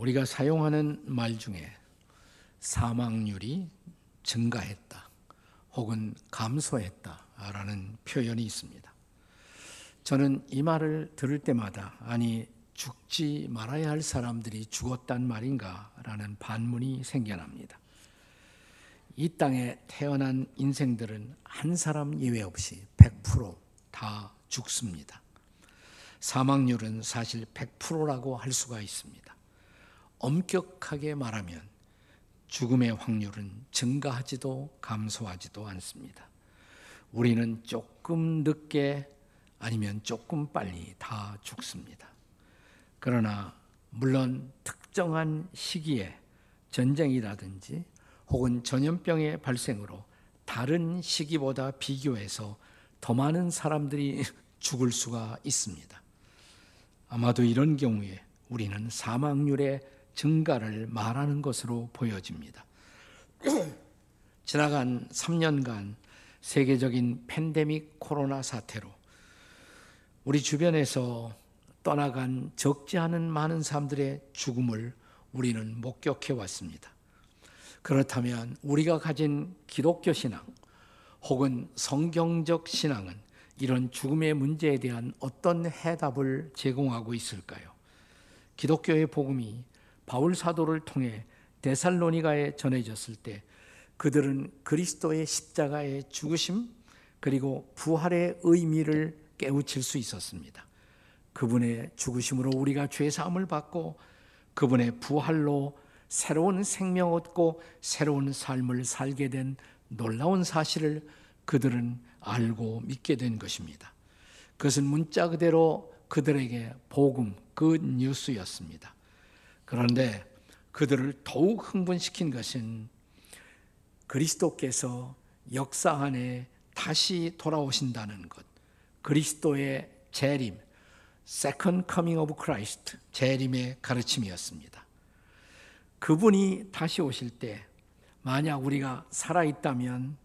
우리가 사용하는 말 중에 사망률이 증가했다 혹은 감소했다라는 표현이 있습니다. 저는 이 말을 들을 때마다 아니 죽지 말아야 할 사람들이 죽었단 말인가라는 반문이 생겨납니다. 이 땅에 태어난 인생들은 한 사람 예외 없이 100%다 죽습니다. 사망률은 사실 100%라고 할 수가 있습니다. 엄격하게 말하면 죽음의 확률은 증가하지도 감소하지도 않습니다. 우리는 조금 늦게 아니면 조금 빨리 다 죽습니다. 그러나 물론 특정한 시기에 전쟁이라든지 혹은 전염병의 발생으로 다른 시기보다 비교해서 더 많은 사람들이 죽을 수가 있습니다. 아마도 이런 경우에 우리는 사망률의 증가를 말하는 것으로 보여집니다. 지나간 3년간 세계적인 팬데믹 코로나 사태로 우리 주변에서 떠나간 적지 않은 많은 사람들의 죽음을 우리는 목격해 왔습니다. 그렇다면 우리가 가진 기독교 신앙 혹은 성경적 신앙은 이런 죽음의 문제에 대한 어떤 해답을 제공하고 있을까요? 기독교의 복음이 바울 사도를 통해 데살로니가에 전해졌을 때 그들은 그리스도의 십자가의 죽으심 그리고 부활의 의미를 깨우칠 수 있었습니다. 그분의 죽으심으로 우리가 죄 사함을 받고 그분의 부활로 새로운 생명 얻고 새로운 삶을 살게 된 놀라운 사실을 그들은 알고 믿게 된 것입니다. 그것은 문자 그대로 그들에게 복음, 그 뉴스였습니다. 그런데 그들을 더욱 흥분시킨 것은 그리스도께서 역사 안에 다시 돌아오신다는 것. 그리스도의 재림, Second Coming of Christ, 재림의 가르침이었습니다. 그분이 다시 오실 때 만약 우리가 살아 있다면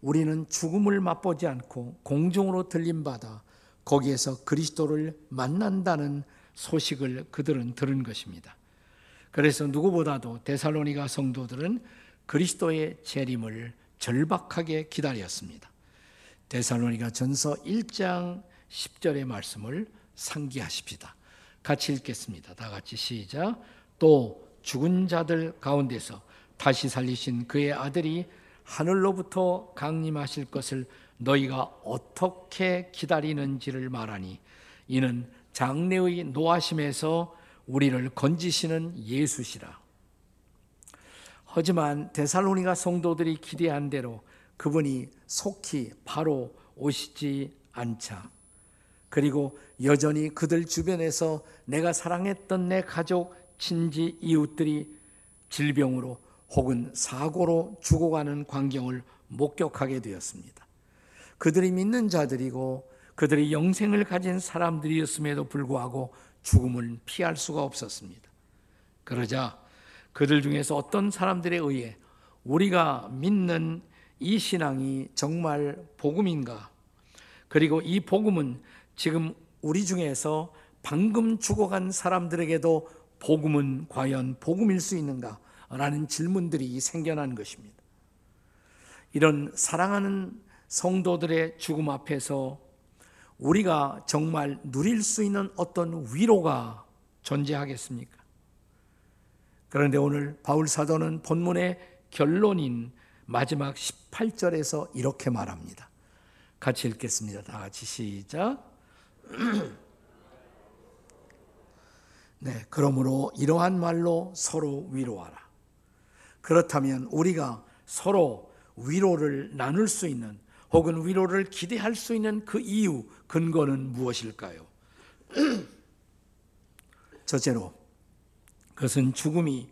우리는 죽음을 맛보지 않고 공중으로 들림받아 거기에서 그리스도를 만난다는 소식을 그들은 들은 것입니다. 그래서 누구보다도 데살로니가 성도들은 그리스도의 재림을 절박하게 기다렸습니다. 데살로니가 전서 1장 10절의 말씀을 상기하십시다. 같이 읽겠습니다. 다 같이 시작. 또 죽은 자들 가운데서 다시 살리신 그의 아들이 하늘로부터 강림하실 것을 너희가 어떻게 기다리는지를 말하니 이는 장래의 노하심에서 우리를 건지시는 예수시라. 하지만 데살로니가 성도들이 기대한 대로 그분이 속히 바로 오시지 않자. 그리고 여전히 그들 주변에서 내가 사랑했던 내 가족, 친지, 이웃들이 질병으로 혹은 사고로 죽어가는 광경을 목격하게 되었습니다. 그들이 믿는 자들이고 그들이 영생을 가진 사람들이었음에도 불구하고 죽음을 피할 수가 없었습니다. 그러자 그들 중에서 어떤 사람들에 의해 우리가 믿는 이 신앙이 정말 복음인가? 그리고 이 복음은 지금 우리 중에서 방금 죽어간 사람들에게도 복음은 과연 복음일 수 있는가? 라는 질문들이 생겨난 것입니다. 이런 사랑하는 성도들의 죽음 앞에서 우리가 정말 누릴 수 있는 어떤 위로가 존재하겠습니까? 그런데 오늘 바울 사도는 본문의 결론인 마지막 18절에서 이렇게 말합니다. 같이 읽겠습니다. 다 같이 시작. 네, 그러므로 이러한 말로 서로 위로하라. 그렇다면 우리가 서로 위로를 나눌 수 있는 혹은 위로를 기대할 수 있는 그 이유, 근거는 무엇일까요? 첫째로, 그것은 죽음이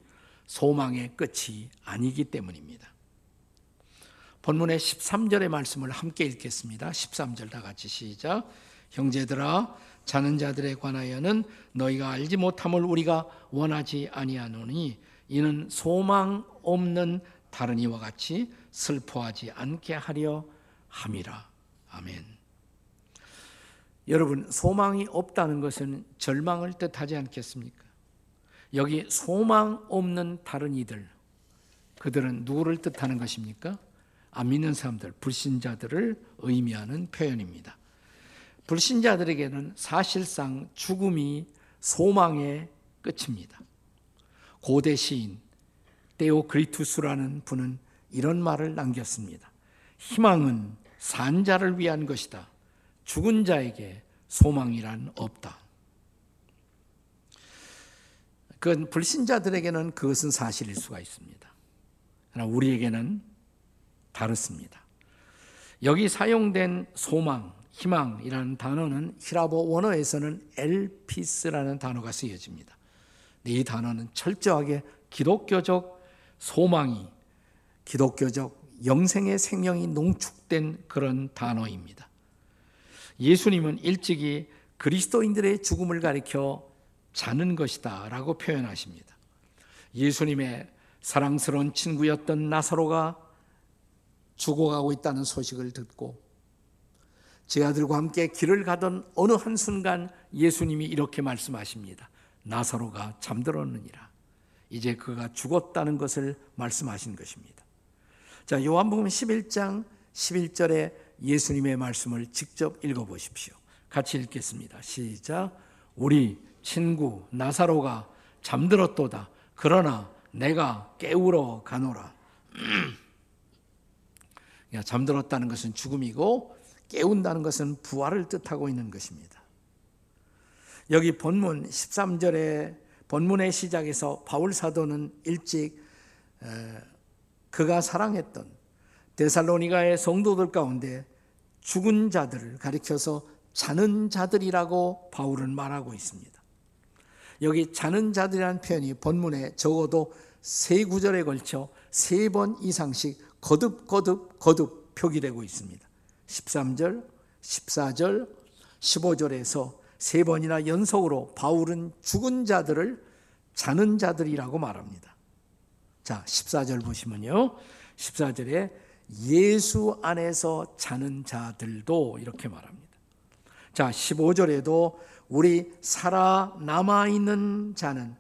소망의 끝이 아니기 때문입니다. 본문의 13절의 말씀을 함께 읽겠습니다. 13절 다 같이 시작. 형제들아 자는 자들에 관하여는 너희가 알지 못함을 우리가 원하지 아니하노니 이는 소망 없는 다른 이와 같이 슬퍼하지 않게 하려 함이라. 아멘. 여러분, 소망이 없다는 것은 절망을 뜻하지 않겠습니까? 여기 소망 없는 다른 이들 그들은 누구를 뜻하는 것입니까? 안 믿는 사람들, 불신자들을 의미하는 표현입니다. 불신자들에게는 사실상 죽음이 소망의 끝입니다. 고대 시인 데오그리투스라는 분은 이런 말을 남겼습니다. 희망은 산자를 위한 것이다. 죽은 자에게 소망이란 없다. 그건 불신자들에게는 그것은 사실일 수가 있습니다. 그러나 우리에게는 다릅니다. 여기 사용된 소망, 희망이라는 단어는 히라보 원어에서는 엘피스라는 단어가 쓰여집니다. 이 단어는 철저하게 기독교적 소망이 기독교적 영생의 생명이 농축된 그런 단어입니다. 예수님은 일찍이 그리스도인들의 죽음을 가리켜 자는 것이다 라고 표현하십니다. 예수님의 사랑스러운 친구였던 나사로가 죽어가고 있다는 소식을 듣고 제 아들과 함께 길을 가던 어느 한순간 예수님이 이렇게 말씀하십니다. 나사로가 잠들었느니라. 이제 그가 죽었다는 것을 말씀하신 것입니다. 자, 요한복음 11장 11절에 예수님의 말씀을 직접 읽어 보십시오. 같이 읽겠습니다. 시작. 우리 친구 나사로가 잠들었도다. 그러나 내가 깨우러 가노라. 잠들었다는 것은 죽음이고 깨운다는 것은 부활을 뜻하고 있는 것입니다. 여기 본문 13절에 본문의 시작에서 바울 사도는 일찍 그가 사랑했던 데살로니가의 성도들 가운데 죽은 자들을 가리켜서 자는 자들이라고 바울은 말하고 있습니다. 여기 자는 자들이라는 표현이 본문에 적어도 세 구절에 걸쳐 세 번 이상씩 거듭 거듭 거듭 표기되고 있습니다. 13절, 14절, 15절에서 세 번이나 연속으로 바울은 죽은 자들을 자는 자들이라고 말합니다. 자, 14절 보시면요. 14절에 예수 안에서 자는 자들도 이렇게 말합니다. 자, 15절에도 우리 살아남아 있는 자는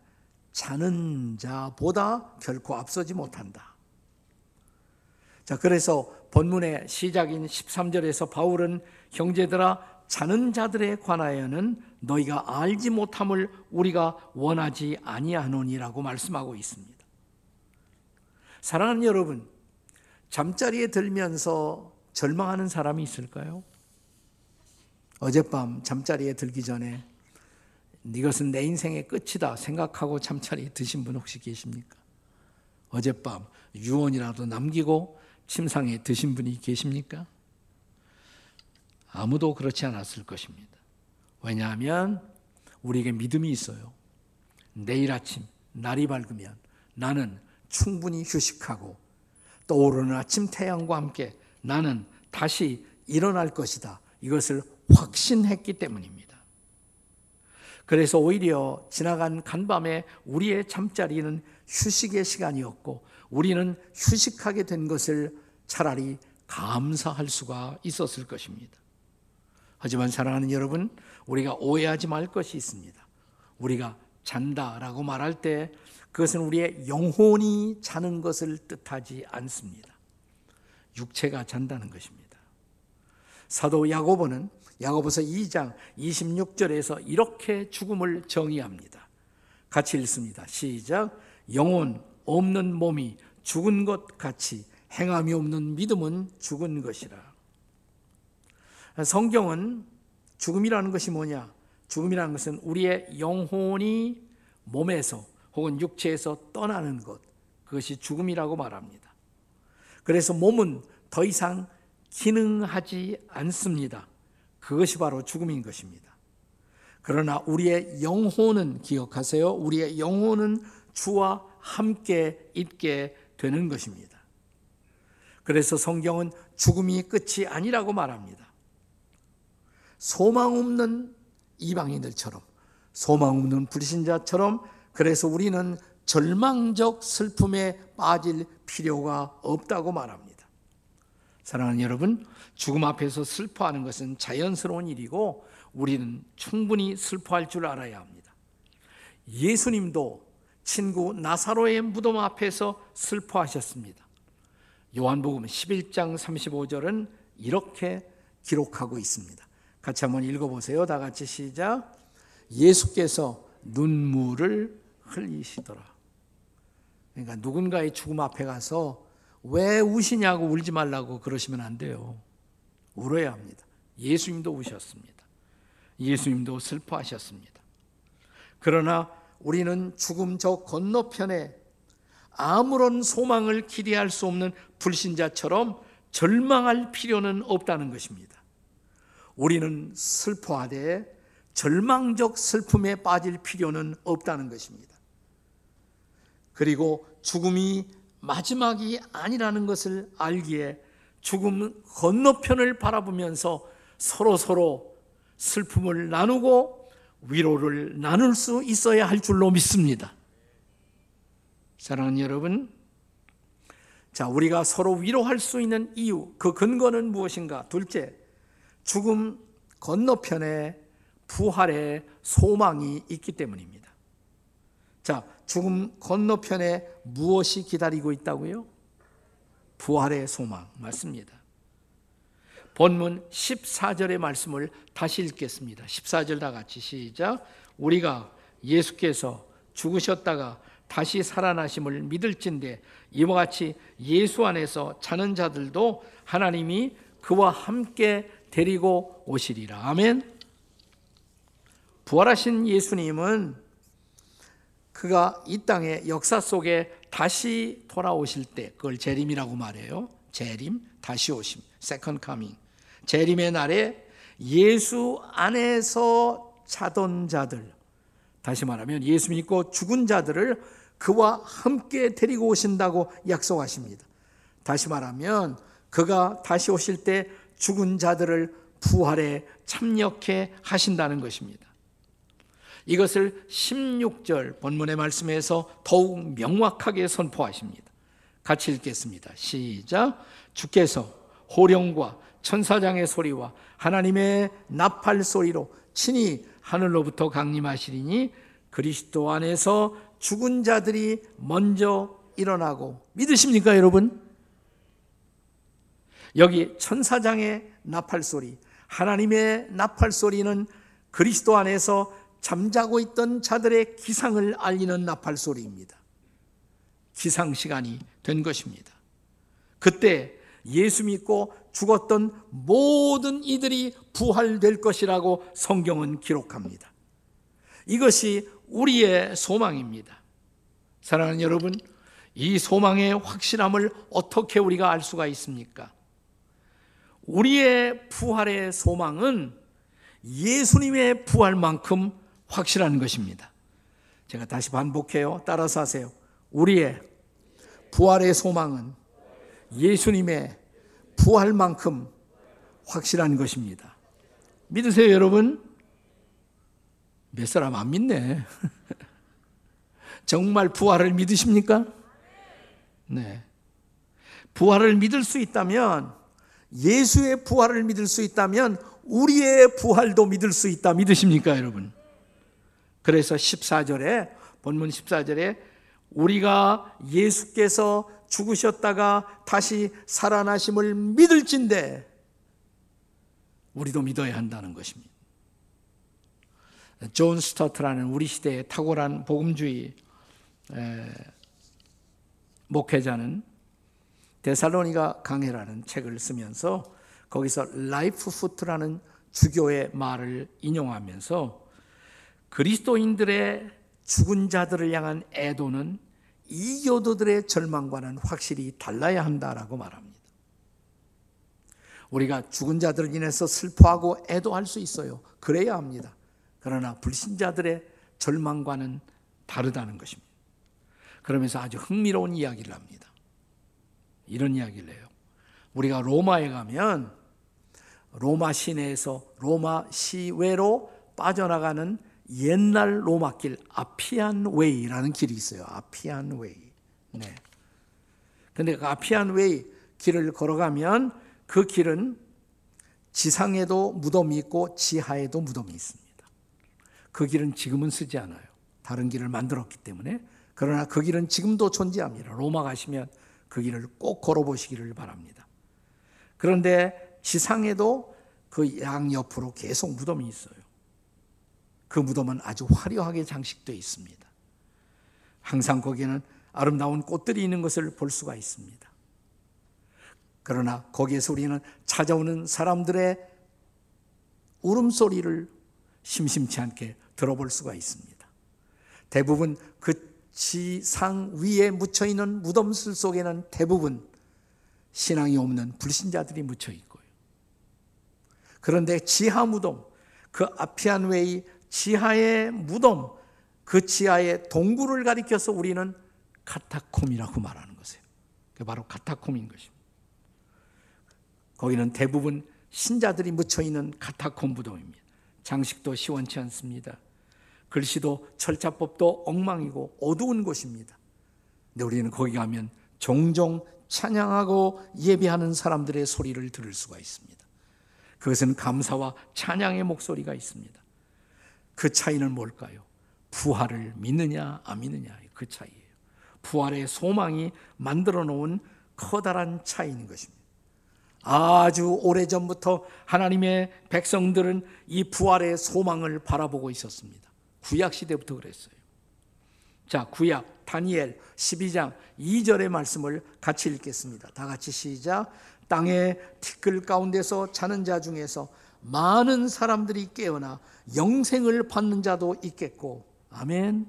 자는 자보다 결코 앞서지 못한다. 자, 그래서 본문의 시작인 13절에서 바울은 형제들아 자는 자들에 관하여는 너희가 알지 못함을 우리가 원하지 아니하노니라고 말씀하고 있습니다. 사랑하는 여러분, 잠자리에 들면서 절망하는 사람이 있을까요? 어젯밤 잠자리에 들기 전에 이것은 내 인생의 끝이다 생각하고 잠자리에 드신 분 혹시 계십니까? 어젯밤 유언이라도 남기고 침상에 드신 분이 계십니까? 아무도 그렇지 않았을 것입니다. 왜냐하면 우리에게 믿음이 있어요. 내일 아침 날이 밝으면 나는 충분히 휴식하고 떠오르는 아침 태양과 함께 나는 다시 일어날 것이다. 이것을 확신했기 때문입니다. 그래서 오히려 지나간 간밤에 우리의 잠자리는 휴식의 시간이었고 우리는 휴식하게 된 것을 차라리 감사할 수가 있었을 것입니다. 하지만 사랑하는 여러분, 우리가 오해하지 말 것이 있습니다. 우리가 잔다라고 말할 때 그것은 우리의 영혼이 자는 것을 뜻하지 않습니다. 육체가 잔다는 것입니다. 사도 야고보는 야고보서 2장 26절에서 이렇게 죽음을 정의합니다. 같이 읽습니다. 시작. 영혼 없는 몸이 죽은 것 같이 행함이 없는 믿음은 죽은 것이라. 성경은 죽음이라는 것이 뭐냐? 죽음이라는 것은 우리의 영혼이 몸에서 혹은 육체에서 떠나는 것, 그것이 죽음이라고 말합니다. 그래서 몸은 더 이상 기능하지 않습니다. 그것이 바로 죽음인 것입니다. 그러나 우리의 영혼은 기억하세요. 우리의 영혼은 주와 함께 있게 되는 것입니다. 그래서 성경은 죽음이 끝이 아니라고 말합니다. 소망 없는 이방인들처럼, 소망 없는 불신자처럼, 그래서 우리는 절망적 슬픔에 빠질 필요가 없다고 말합니다. 사랑하는 여러분, 죽음 앞에서 슬퍼하는 것은 자연스러운 일이고 우리는 충분히 슬퍼할 줄 알아야 합니다. 예수님도 친구 나사로의 무덤 앞에서 슬퍼하셨습니다. 요한복음 11장 35절은 이렇게 기록하고 있습니다. 같이 한번 읽어보세요. 다 같이 시작. 예수께서 눈물을 흘리시더라. 그러니까 누군가의 죽음 앞에 가서 왜 우시냐고 울지 말라고 그러시면 안 돼요. 울어야 합니다. 예수님도 우셨습니다. 예수님도 슬퍼하셨습니다. 그러나 우리는 죽음 저 건너편에 아무런 소망을 기대할 수 없는 불신자처럼 절망할 필요는 없다는 것입니다. 우리는 슬퍼하되 절망적 슬픔에 빠질 필요는 없다는 것입니다. 그리고 죽음이 마지막이 아니라는 것을 알기에 죽음 건너편을 바라보면서 서로 서로 슬픔을 나누고 위로를 나눌 수 있어야 할 줄로 믿습니다. 사랑하는 여러분, 자, 우리가 서로 위로할 수 있는 이유, 그 근거는 무엇인가? 둘째, 죽음 건너편에 부활의 소망이 있기 때문입니다. 자, 죽음 건너편에 무엇이 기다리고 있다고요? 부활의 소망, 맞습니다. 본문 14절의 말씀을 다시 읽겠습니다. 14절 다 같이 시작. 우리가 예수께서 죽으셨다가 다시 살아나심을 믿을진데 이와 같이 예수 안에서 자는 자들도 하나님이 그와 함께 데리고 오시리라. 아멘. 부활하신 예수님은 그가 이 땅의 역사 속에 다시 돌아오실 때 그걸 재림이라고 말해요. 재림, 다시 오심, second coming. 재림의 날에 예수 안에서 자던 자들, 다시 말하면 예수 믿고 죽은 자들을 그와 함께 데리고 오신다고 약속하십니다. 다시 말하면 그가 다시 오실 때 죽은 자들을 부활에 참여케 하신다는 것입니다. 이것을 16절 본문의 말씀에서 더욱 명확하게 선포하십니다. 같이 읽겠습니다. 시작. 주께서 호령과 천사장의 소리와 하나님의 나팔 소리로 친히 하늘로부터 강림하시리니 그리스도 안에서 죽은 자들이 먼저 일어나고 믿으십니까, 여러분? 여기 천사장의 나팔 소리, 하나님의 나팔 소리는 그리스도 안에서 잠자고 있던 자들의 기상을 알리는 나팔 소리입니다. 기상 시간이 된 것입니다. 그때 예수 믿고 죽었던 모든 이들이 부활될 것이라고 성경은 기록합니다. 이것이 우리의 소망입니다. 사랑하는 여러분, 이 소망의 확실함을 어떻게 우리가 알 수가 있습니까? 우리의 부활의 소망은 예수님의 부활만큼 확실한 것입니다. 제가 다시 반복해요. 따라서 하세요. 우리의 부활의 소망은 예수님의 부활만큼 확실한 것입니다. 믿으세요, 여러분? 몇 사람 안 믿네. 정말 부활을 믿으십니까? 네. 부활을 믿을 수 있다면, 예수의 부활을 믿을 수 있다면, 우리의 부활도 믿을 수 있다. 믿으십니까, 여러분? 그래서 14절에 본문 14절에 우리가 예수께서 죽으셨다가 다시 살아나심을 믿을진데 우리도 믿어야 한다는 것입니다. 존 스토트라는 우리 시대의 탁월한 복음주의 목회자는 데살로니가 강해라는 책을 쓰면서 거기서 라이트푸트라는 주교의 말을 인용하면서 그리스도인들의 죽은 자들을 향한 애도는 이교도들의 절망과는 확실히 달라야 한다라고 말합니다. 우리가 죽은 자들을 인해서 슬퍼하고 애도할 수 있어요. 그래야 합니다. 그러나 불신자들의 절망과는 다르다는 것입니다. 그러면서 아주 흥미로운 이야기를 합니다. 이런 이야기를 해요. 우리가 로마에 가면 로마 시내에서 로마 시외로 빠져나가는 옛날 로마길 Appian Way라는 길이 있어요. Appian Way. 네. 근데 그 Appian Way 길을 걸어가면 그 길은 지상에도 무덤이 있고 지하에도 무덤이 있습니다. 그 길은 지금은 쓰지 않아요. 다른 길을 만들었기 때문에 그러나 그 길은 지금도 존재합니다. 로마 가시면 그 길을 꼭 걸어보시기를 바랍니다. 그런데 지상에도 그 양 옆으로 계속 무덤이 있어요. 그 무덤은 아주 화려하게 장식되어 있습니다. 항상 거기에는 아름다운 꽃들이 있는 것을 볼 수가 있습니다. 그러나 거기에서 우리는 찾아오는 사람들의 울음소리를 심심치 않게 들어볼 수가 있습니다. 대부분 그 지상 위에 묻혀 있는 무덤술 속에는 대부분 신앙이 없는 불신자들이 묻혀 있고요. 그런데 지하 무덤, 그 아피안웨이 지하의 무덤, 그 지하의 동굴을 가리켜서 우리는 카타콤이라고 말하는 것이에요. 그 바로 카타콤인 것입니다. 거기는 대부분 신자들이 묻혀 있는 카타콤 무덤입니다. 장식도 시원치 않습니다. 글씨도 철자법도 엉망이고 어두운 곳입니다. 근데 우리는 거기 가면 종종 찬양하고 예배하는 사람들의 소리를 들을 수가 있습니다. 그것은 감사와 찬양의 목소리가 있습니다. 그 차이는 뭘까요? 부활을 믿느냐 안 믿느냐 그 차이예요. 부활의 소망이 만들어 놓은 커다란 차이인 것입니다. 아주 오래전부터 하나님의 백성들은 이 부활의 소망을 바라보고 있었습니다. 구약 시대부터 그랬어요. 자, 구약 다니엘 12장 2절의 말씀을 같이 읽겠습니다. 다 같이 시작. 땅의 티끌 가운데서 자는 자 중에서 많은 사람들이 깨어나 영생을 받는 자도 있겠고. 아멘.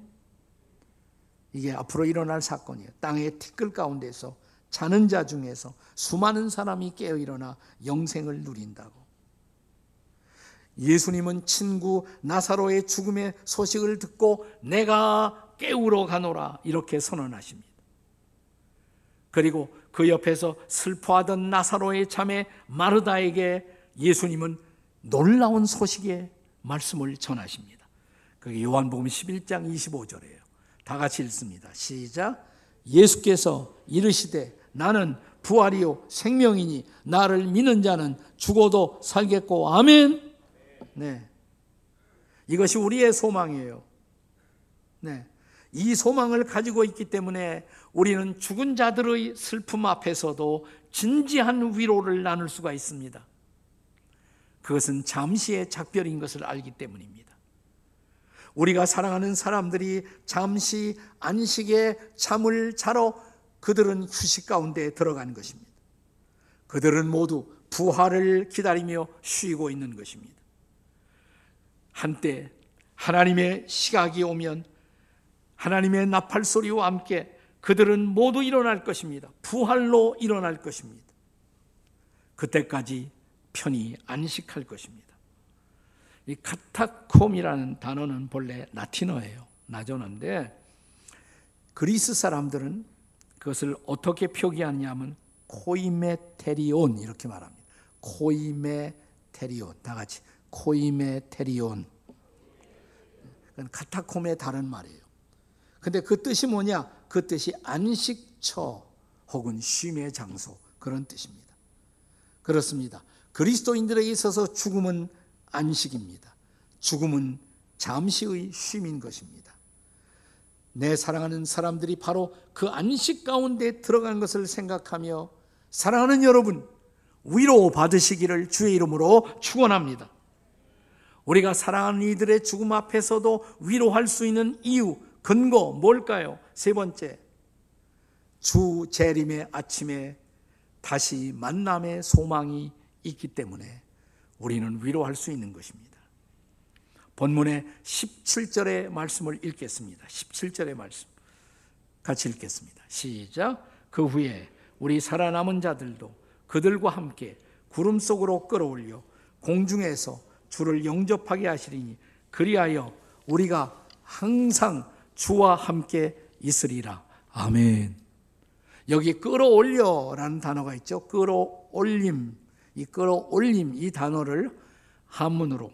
이게 앞으로 일어날 사건이에요. 땅의 티끌 가운데서 자는 자 중에서 수많은 사람이 깨어 일어나 영생을 누린다고. 예수님은 친구 나사로의 죽음의 소식을 듣고 내가 깨우러 가노라 이렇게 선언하십니다. 그리고 그 옆에서 슬퍼하던 나사로의 자매 마르다에게 예수님은 놀라운 소식의 말씀을 전하십니다. 그게 요한복음 11장 25절이에요. 다 같이 읽습니다. 시작. 예수께서 이르시되 나는 부활이요 생명이니 나를 믿는 자는 죽어도 살겠고 아멘. 네. 이것이 우리의 소망이에요. 네. 이 소망을 가지고 있기 때문에 우리는 죽은 자들의 슬픔 앞에서도 진지한 위로를 나눌 수가 있습니다. 그것은 잠시의 작별인 것을 알기 때문입니다. 우리가 사랑하는 사람들이 잠시 안식에 잠을 자러 그들은 휴식 가운데 들어간 것입니다. 그들은 모두 부활을 기다리며 쉬고 있는 것입니다. 한때 하나님의 시각이 오면 하나님의 나팔 소리와 함께 그들은 모두 일어날 것입니다. 부활로 일어날 것입니다. 그때까지 편히 안식할 것입니다. 이 카타콤이라는 단어는 본래 라틴어예요. 나조어인데 그리스 사람들은 그것을 어떻게 표기하냐면 코이메테리온 이렇게 말합니다. 코이메테리온 다 같이 코이메테리온 그건 카타콤의 다른 말이에요. 근데 그 뜻이 뭐냐? 그 뜻이 안식처 혹은 쉼의 장소 그런 뜻입니다. 그렇습니다. 그리스도인들에게 있어서 죽음은 안식입니다. 죽음은 잠시의 쉼인 것입니다. 내 사랑하는 사람들이 바로 그 안식 가운데 들어간 것을 생각하며 사랑하는 여러분 위로 받으시기를 주의 이름으로 축원합니다. 우리가 사랑하는 이들의 죽음 앞에서도 위로할 수 있는 이유 근거 뭘까요? 세 번째 주 재림의 아침에 다시 만남의 소망이 있기 때문에 우리는 위로할 수 있는 것입니다. 본문의 17절의 말씀을 읽겠습니다. 17절의 말씀. 같이 읽겠습니다. 시작. 그 후에 우리 살아남은 자들도 그들과 함께 구름 속으로 끌어올려 공중에서 주를 영접하게 하시리니 그리하여 우리가 항상 주와 함께 있으리라. 아멘. 여기 끌어올려라는 단어가 있죠. 끌어올림. 이 끌어올림 이 단어를 한문으로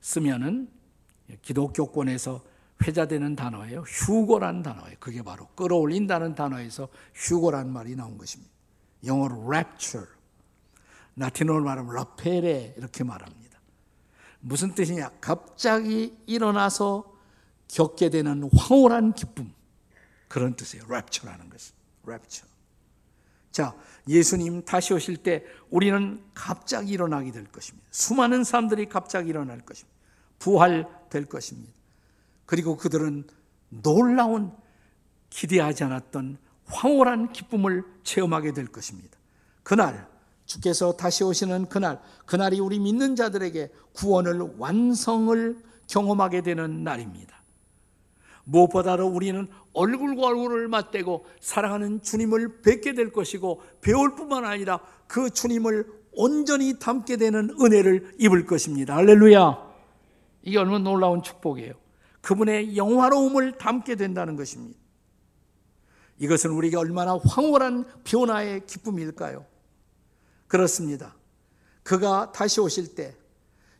쓰면은 기독교권에서 회자되는 단어예요. 휴고라는 단어예요. 그게 바로 끌어올린다는 단어에서 휴고라는 말이 나온 것입니다. 영어로 rapture, 라틴어로 말하면 라페레 이렇게 말합니다. 무슨 뜻이냐? 갑자기 일어나서 겪게 되는 황홀한 기쁨. 그런 뜻이에요. 랩처라는 것은. 랩처. 자, 예수님 다시 오실 때 우리는 갑자기 일어나게 될 것입니다. 수많은 사람들이 갑자기 일어날 것입니다. 부활될 것입니다. 그리고 그들은 놀라운 기대하지 않았던 황홀한 기쁨을 체험하게 될 것입니다. 그날 주께서 다시 오시는 그날, 그날이 우리 믿는 자들에게 구원을 완성을 경험하게 되는 날입니다. 무엇보다도 우리는 얼굴과 얼굴을 맞대고 사랑하는 주님을 뵙게 될 것이고 배울 뿐만 아니라 그 주님을 온전히 담게 되는 은혜를 입을 것입니다. 할렐루야. 이게 얼마나 놀라운 축복이에요. 그분의 영화로움을 담게 된다는 것입니다. 이것은 우리가 얼마나 황홀한 변화의 기쁨일까요? 그렇습니다. 그가 다시 오실 때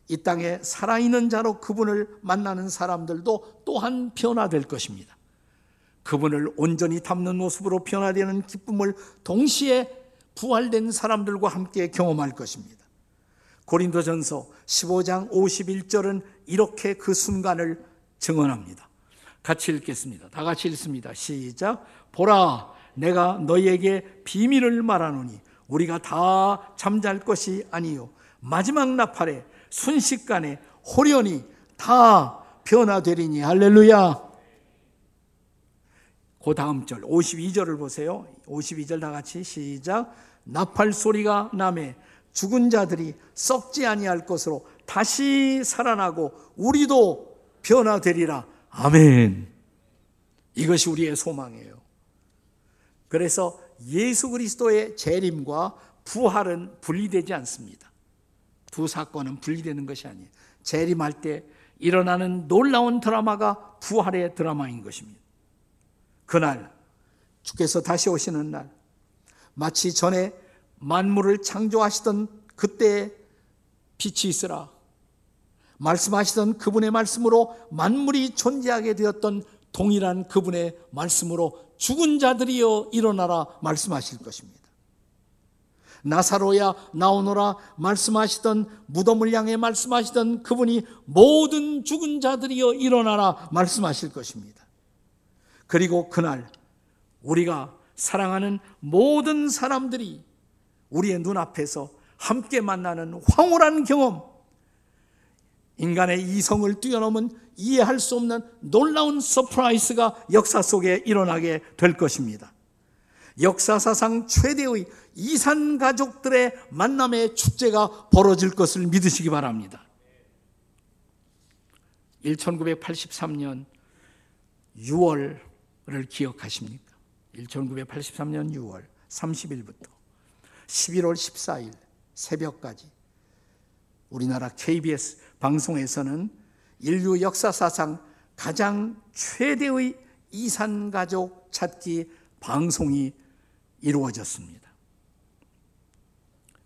이 땅에 살아있는 자로 그분을 만나는 사람들도 또한 변화될 것입니다. 그분을 온전히 담는 모습으로 변화되는 기쁨을 동시에 부활된 사람들과 함께 경험할 것입니다. 고린도전서 15장 51절은 이렇게 그 순간을 증언합니다. 같이 읽겠습니다. 다 같이 읽습니다. 시작. 보라, 내가 너희에게 비밀을 말하노니 우리가 다 잠잘 것이 아니요 마지막 나팔에 순식간에 호련히 다 변화되리니 할렐루야. 그 다음 절 52절을 보세요. 52절 다 같이 시작. 나팔 소리가 남에 죽은 자들이 썩지 아니할 것으로 다시 살아나고 우리도 변화되리라. 아멘. 이것이 우리의 소망이에요. 그래서 예수 그리스도의 재림과 부활은 분리되지 않습니다. 두 사건은 분리되는 것이 아니에요. 재림할 때 일어나는 놀라운 드라마가 부활의 드라마인 것입니다. 그날 주께서 다시 오시는 날 마치 전에 만물을 창조하시던 그때의 빛이 있으라 말씀하시던 그분의 말씀으로 만물이 존재하게 되었던 동일한 그분의 말씀으로 죽은 자들이여 일어나라 말씀하실 것입니다. 나사로야 나오노라 말씀하시던 무덤을 향해 말씀하시던 그분이 모든 죽은 자들이여 일어나라 말씀하실 것입니다. 그리고 그날 우리가 사랑하는 모든 사람들이 우리의 눈앞에서 함께 만나는 황홀한 경험, 인간의 이성을 뛰어넘은 이해할 수 없는 놀라운 surprise가 역사 속에 일어나게 될 것입니다. 역사사상 최대의 이산 가족들의 만남의 축제가 벌어질 것을 믿으시기 바랍니다. 1983년 6월을 기억하십니까? 1983년 6월 30일부터 11월 14일 새벽까지 우리나라 KBS 방송에서는 인류 역사사상 가장 최대의 이산가족 찾기 방송이 이루어졌습니다.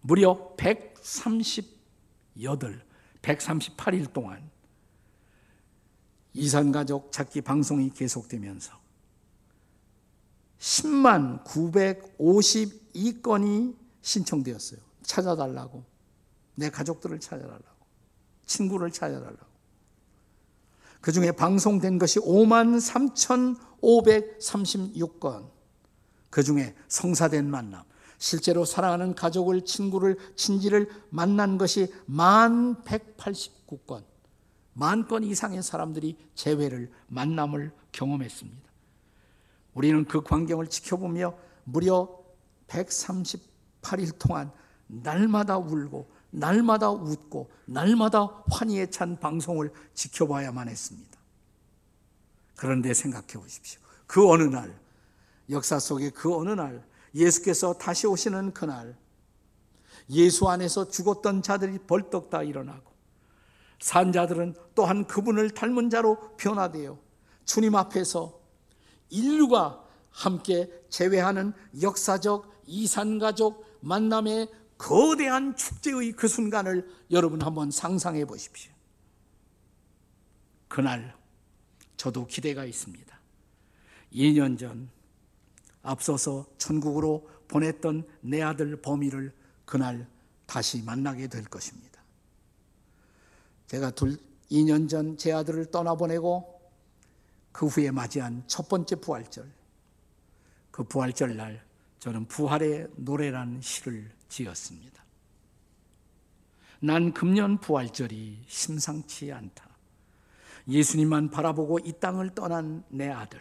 무려 138, 138일 동안 이산가족 찾기 방송이 계속되면서 10만 952건이 신청되었어요. 찾아달라고. 내 가족들을 찾아달라고. 친구를 찾아달라고. 그 중에 방송된 것이 5만 3,536건. 그 중에 성사된 만남. 실제로 사랑하는 가족을, 친구를, 친지를 만난 것이 만 189건. 만 건 이상의 사람들이 재회를, 만남을 경험했습니다. 우리는 그 광경을 지켜보며 무려 138일 동안 날마다 울고 날마다 웃고 날마다 환희에 찬 방송을 지켜봐야만 했습니다. 그런데 생각해 보십시오. 그 어느 날, 역사 속에 그 어느 날, 예수께서 다시 오시는 그날, 예수 안에서 죽었던 자들이 벌떡 다 일어나고, 산 자들은 또한 그분을 닮은 자로 변화되어 주님 앞에서 인류가 함께 재회하는 역사적 이산가족 만남의 거대한 축제의 그 순간을 여러분 한번 상상해 보십시오. 그날 저도 기대가 있습니다. 2년 전 앞서서 천국으로 보냈던 내 아들 범이를 그날 다시 만나게 될 것입니다. 제가 둘, 2년 전 제 아들을 떠나보내고 그 후에 맞이한 첫 번째 부활절 그 부활절 날 저는 부활의 노래라는 시를 지었습니다. 난 금년 부활절이 심상치 않다. 예수님만 바라보고 이 땅을 떠난 내 아들.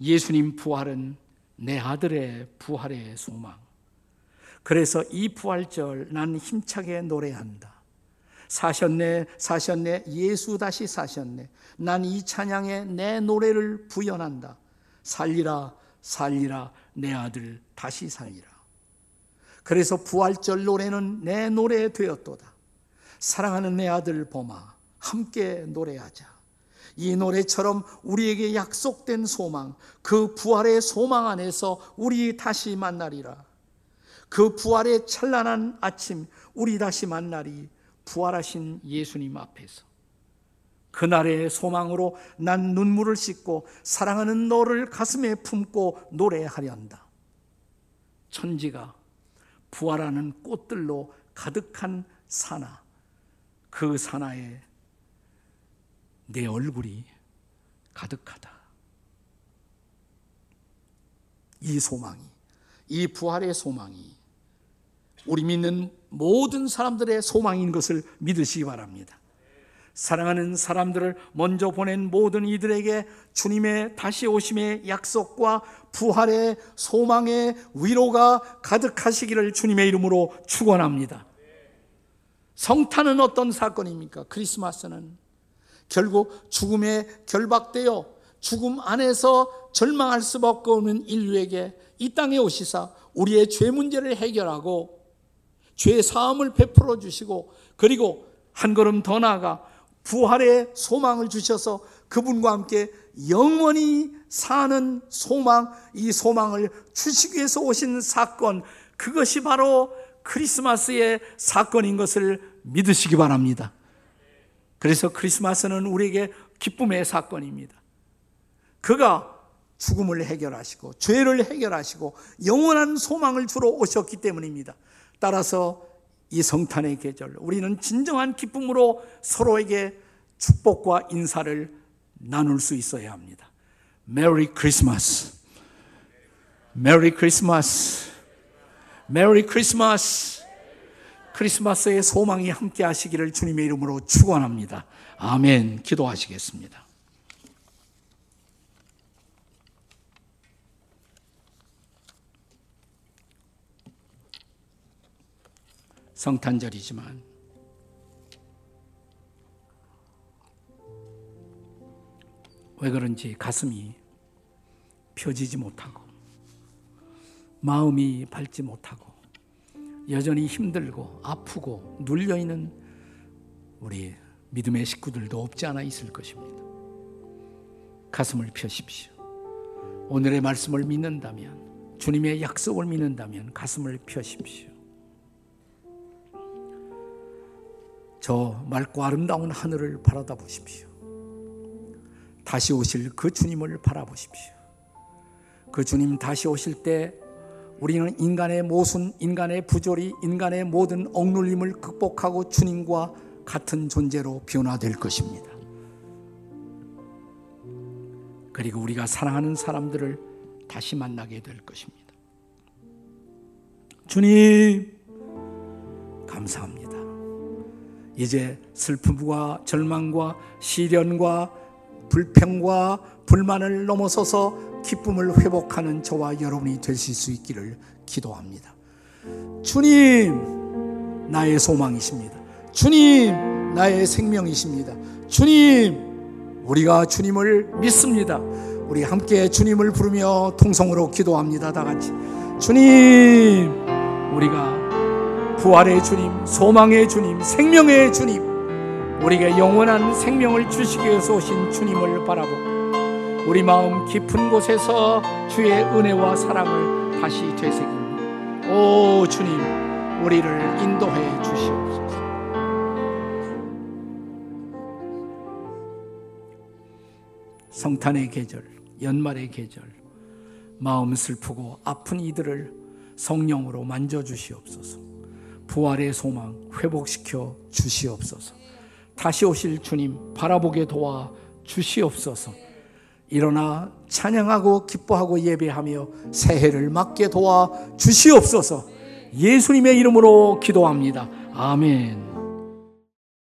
예수님 부활은 내 아들의 부활의 소망. 그래서 이 부활절 난 힘차게 노래한다. 사셨네, 사셨네, 예수 다시 사셨네. 난 이 찬양에 내 노래를 부연한다. 살리라, 살리라, 내 아들 다시 살리라. 그래서 부활절 노래는 내 노래 되었도다. 사랑하는 내 아들 봄아, 함께 노래하자. 이 노래처럼 우리에게 약속된 소망, 그 부활의 소망 안에서 우리 다시 만나리라. 그 부활의 찬란한 아침, 우리 다시 만나리. 부활하신 예수님 앞에서 그날의 소망으로 난 눈물을 씻고 사랑하는 너를 가슴에 품고 노래하려 한다. 천지가 부활하는 꽃들로 가득한 사나, 그 사나에 내 얼굴이 가득하다. 이 소망이, 이 부활의 소망이 우리 믿는 모든 사람들의 소망인 것을 믿으시기 바랍니다. 사랑하는 사람들을 먼저 보낸 모든 이들에게 주님의 다시 오심의 약속과 부활의 소망의 위로가 가득하시기를 주님의 이름으로 축원합니다. 성탄은 어떤 사건입니까? 크리스마스는 결국 죽음에 결박되어 죽음 안에서 절망할 수밖에 없는 인류에게 이 땅에 오시사 우리의 죄 문제를 해결하고 죄 사함을 베풀어 주시고 그리고 한 걸음 더 나아가 부활의 소망을 주셔서 그분과 함께 영원히 사는 소망, 이 소망을 주시기 위해서 오신 사건, 그것이 바로 크리스마스의 사건인 것을 믿으시기 바랍니다. 그래서 크리스마스는 우리에게 기쁨의 사건입니다. 그가 죽음을 해결하시고 죄를 해결하시고 영원한 소망을 주러 오셨기 때문입니다. 따라서 이 성탄의 계절 우리는 진정한 기쁨으로 서로에게 축복과 인사를 나눌 수 있어야 합니다. Merry Christmas. Merry Christmas. Merry Christmas. 크리스마스의 소망이 함께 하시기를 주님의 이름으로 축원합니다. 아멘. 기도하시겠습니다. 성탄절이지만 왜 그런지 가슴이 펴지지 못하고 마음이 밝지 못하고 여전히 힘들고 아프고 눌려 있는 우리 믿음의 식구들도 없지 않아 있을 것입니다. 가슴을 펴십시오. 오늘의 말씀을 믿는다면, 주님의 약속을 믿는다면 가슴을 펴십시오. 저 맑고 아름다운 하늘을 바라다 보십시오. 다시 오실 그 주님을 바라보십시오. 그 주님 다시 오실 때 우리는 인간의 모순, 인간의 부조리, 인간의 모든 억눌림을 극복하고 주님과 같은 존재로 변화될 것입니다. 그리고 우리가 사랑하는 사람들을 다시 만나게 될 것입니다. 주님, 감사합니다. 이제 슬픔과 절망과 시련과 불평과 불만을 넘어서서 기쁨을 회복하는 저와 여러분이 되실 수 있기를 기도합니다. 주님, 나의 소망이십니다. 주님, 나의 생명이십니다. 주님, 우리가 주님을 믿습니다. 우리 함께 주님을 부르며 통성으로 기도합니다. 다 같이. 주님, 우리가 부활의 주님, 소망의 주님, 생명의 주님, 우리에게 영원한 생명을 주시기 위해서 오신 주님을 바라보고 우리 마음 깊은 곳에서 주의 은혜와 사랑을 다시 되새깁니다. 오 주님, 우리를 인도해 주시옵소서. 성탄의 계절, 연말의 계절, 마음 슬프고 아픈 이들을 성령으로 만져 주시옵소서. 부활의 소망 회복시켜 주시옵소서. 다시 오실 주님 바라보게 도와 주시옵소서. 일어나 찬양하고 기뻐하고 예배하며 새해를 맞게 도와 주시옵소서 예수님의 이름으로 기도합니다. 아멘.